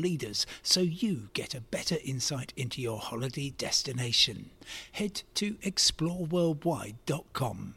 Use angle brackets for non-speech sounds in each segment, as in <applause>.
leaders so you get a better insight into your holiday destination. Head to exploreworldwide.com.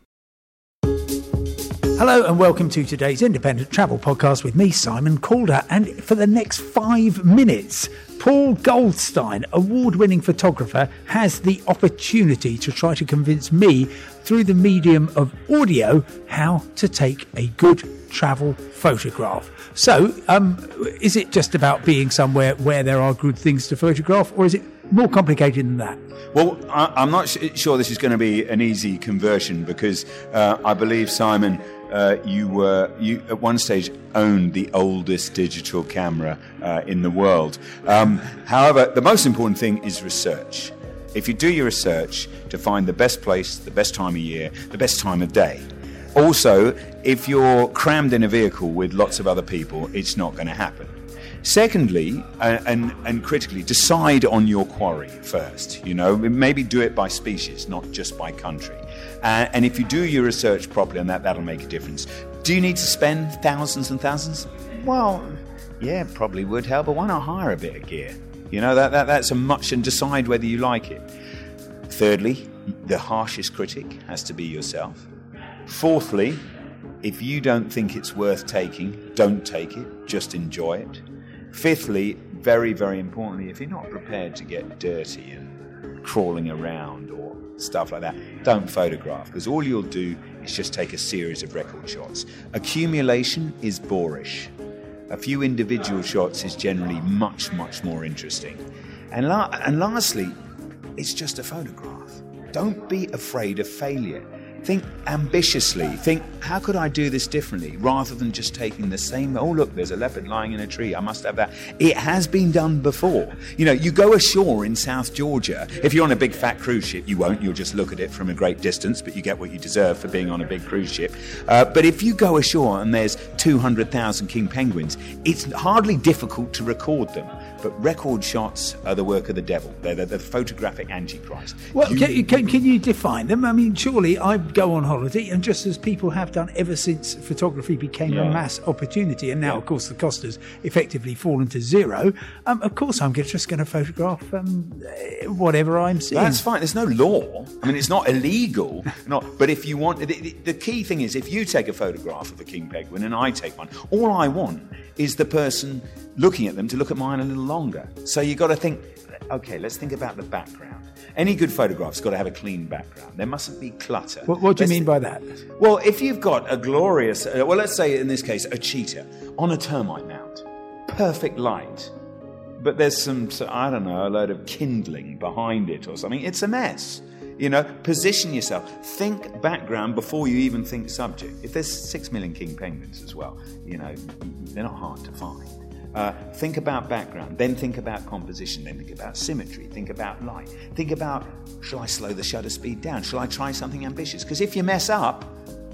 Hello and welcome to today's independent travel podcast with me, Simon Calder. And for the next five minutes, Paul Goldstein, award winning photographer, has the opportunity to try to convince me through the medium of audio how to take a good travel photograph. So, um, is it just about being somewhere where there are good things to photograph, or is it more complicated than that? Well, I, am not sure this is going to be an easy conversion because uh, I believe, Simon, uh, you were you at one stage owned the oldest digital camera uh, in the world. Um, however, the most important thing is research. If you do your research to find the best place, the best time of year, the best time of day, also, if you're crammed in a vehicle with lots of other people, it's not going to happen. Secondly, uh, and, and critically, decide on your quarry first. You know, maybe do it by species, not just by country. Uh, and if you do your research properly on that, that'll make a difference. Do you need to spend thousands and thousands? Well, yeah, probably would help, but why not hire a bit of gear? You know, that, that, that's a much, and decide whether you like it. Thirdly, the harshest critic has to be yourself. Fourthly, if you don't think it's worth taking, don't take it, just enjoy it. Fifthly, very, very importantly, if you're not prepared to get dirty and crawling around or stuff like that, don't photograph because all you'll do is just take a series of record shots. Accumulation is boorish. A few individual shots is generally much, much more interesting. And, la- and lastly, it's just a photograph. Don't be afraid of failure. Think ambitiously. Think, how could I do this differently rather than just taking the same, oh, look, there's a leopard lying in a tree. I must have that. It has been done before. You know, you go ashore in South Georgia. If you're on a big fat cruise ship, you won't. You'll just look at it from a great distance, but you get what you deserve for being on a big cruise ship. Uh, but if you go ashore and there's 200,000 king penguins, it's hardly difficult to record them. But record shots are the work of the devil. They're the, the photographic antichrist. Well, you, can, can, can you define them? I mean, surely Go on holiday, and just as people have done ever since photography became yeah. a mass opportunity, and now, yeah. of course, the cost has effectively fallen to zero. Um, of course, I'm just going to photograph um, whatever I'm seeing. That's fine. There's no law. I mean, it's not illegal. <laughs> not, but if you want, the, the key thing is, if you take a photograph of a king penguin and I take one, all I want is the person looking at them to look at mine a little longer. So you've got to think, okay, let's think about the background. Any good photograph's got to have a clean background. There mustn't be clutter. What, what do you mean by that? Well, if you've got a glorious, uh, well, let's say in this case, a cheetah on a termite mound, perfect light, but there's some, I don't know, a load of kindling behind it or something. It's a mess. You know, position yourself. Think background before you even think subject. If there's six million king penguins as well, you know, they're not hard to find. Uh, think about background, then think about composition, then think about symmetry, think about light, think about shall I slow the shutter speed down? Shall I try something ambitious? Because if you mess up,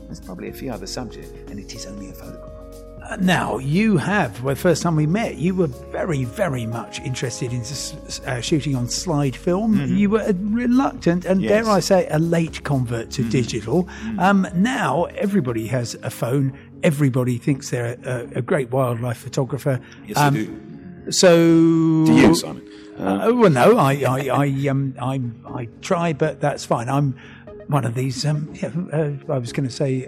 there's probably a few other subjects, and it is only a photograph. Uh, now, you have, well, the first time we met, you were very, very much interested in uh, shooting on slide film. Mm-hmm. You were reluctant and, yes. dare I say, a late convert to mm-hmm. digital. Mm-hmm. Um, now, everybody has a phone everybody thinks they're a, a great wildlife photographer. Yes, um, do. So, do you, Simon? Uh, well, no, I, I, I, um, I, I try, but that's fine. I'm one of these. Um, yeah, uh, I was going to say.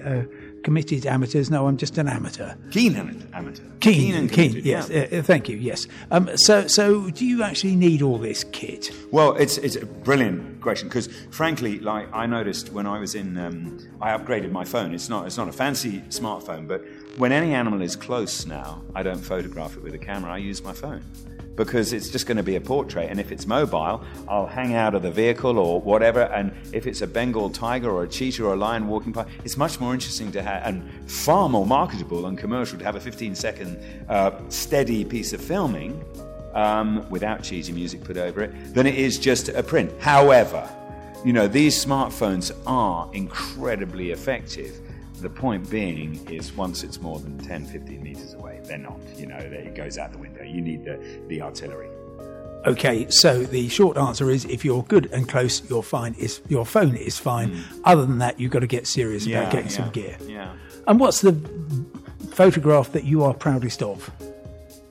Uh, committed amateurs. No, I'm just an amateur. Keen amateur. Keen, keen, and keen. Yes, yeah. uh, thank you. Yes. Um, so, so do you actually need all this kit? Well, it's it's a brilliant question because, frankly, like I noticed when I was in, um, I upgraded my phone. It's not it's not a fancy smartphone, but when any animal is close now, I don't photograph it with a camera. I use my phone because it's just going to be a portrait. And if it's mobile, I'll hang out of the vehicle or whatever. And if it's a Bengal tiger or a cheetah or a lion walking by, it's much more interesting to have and far more marketable and commercial to have a 15 second uh, steady piece of filming um, without cheesy music put over it than it is just a print. However, you know, these smartphones are incredibly effective. The point being is once it's more than 10, 15 meters away, they're not. You know, it goes out the window. You need the, the artillery. Okay, so the short answer is if you're good and close, you're fine is your phone is fine. Mm. Other than that, you've got to get serious yeah, about getting yeah, some gear. Yeah. And what's the photograph that you are proudest of?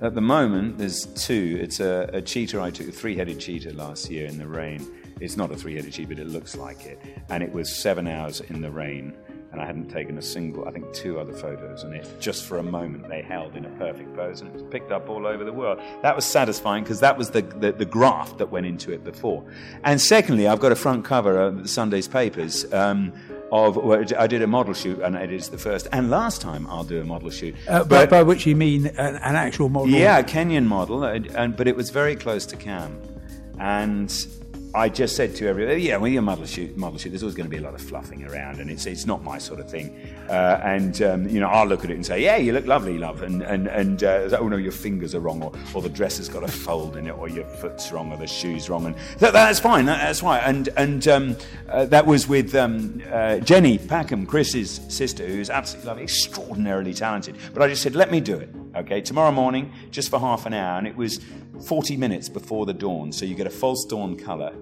At the moment, there's two. It's a, a cheetah. I took a three-headed cheetah last year in the rain. It's not a three-headed cheetah, but it looks like it. And it was seven hours in the rain and I hadn't taken a single, I think two other photos, and it just for a moment they held in a perfect pose, and it was picked up all over the world. That was satisfying because that was the, the, the, graft that went into it before. And secondly, I've got a front cover of the Sunday's papers. Um, of well, I did a model shoot, and it is the first and last time I'll do a model shoot. Uh, but, by, which you mean an, an, actual model? Yeah, a Kenyan model, and, and, but it was very close to Cam, and I just said to everybody, yeah, when you're model shoot, model shoot, there's always going to be a lot of fluffing around, and it's it's not my sort of thing. Uh, and um, you know, I'll look at it and say, yeah, you look lovely, love, and and and uh, oh no, your fingers are wrong, or, or the dress has got a fold in it, or your foot's wrong, or the shoes wrong, and that, that's fine, that, that's fine. And and um, uh, that was with um, uh, Jenny Packham, Chris's sister, who's absolutely lovely, extraordinarily talented. But I just said, let me do it, okay, tomorrow morning, just for half an hour, and it was 40 minutes before the dawn, so you get a false dawn colour.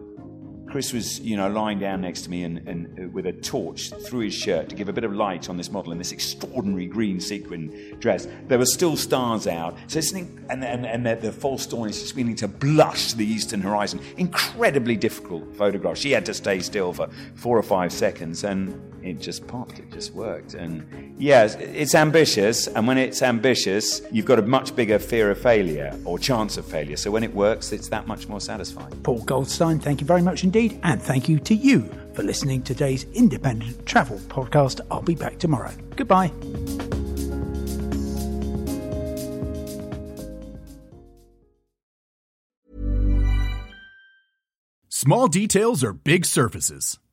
Chris was, you know, lying down next to me and, and uh, with a torch through his shirt to give a bit of light on this model in this extraordinary green sequin dress. There were still stars out, so it's an, and, and, and the, the false dawn is just beginning to blush the eastern horizon. Incredibly difficult photograph. She had to stay still for four or five seconds, and it just popped, it just worked. And yeah, it's ambitious, and when it's ambitious, you've got a much bigger fear of failure or chance of failure. So when it works, it's that much more satisfying. Paul Goldstein, thank you very much indeed, and thank you to you for listening to today's independent travel podcast. I'll be back tomorrow. Goodbye. Small details are big surfaces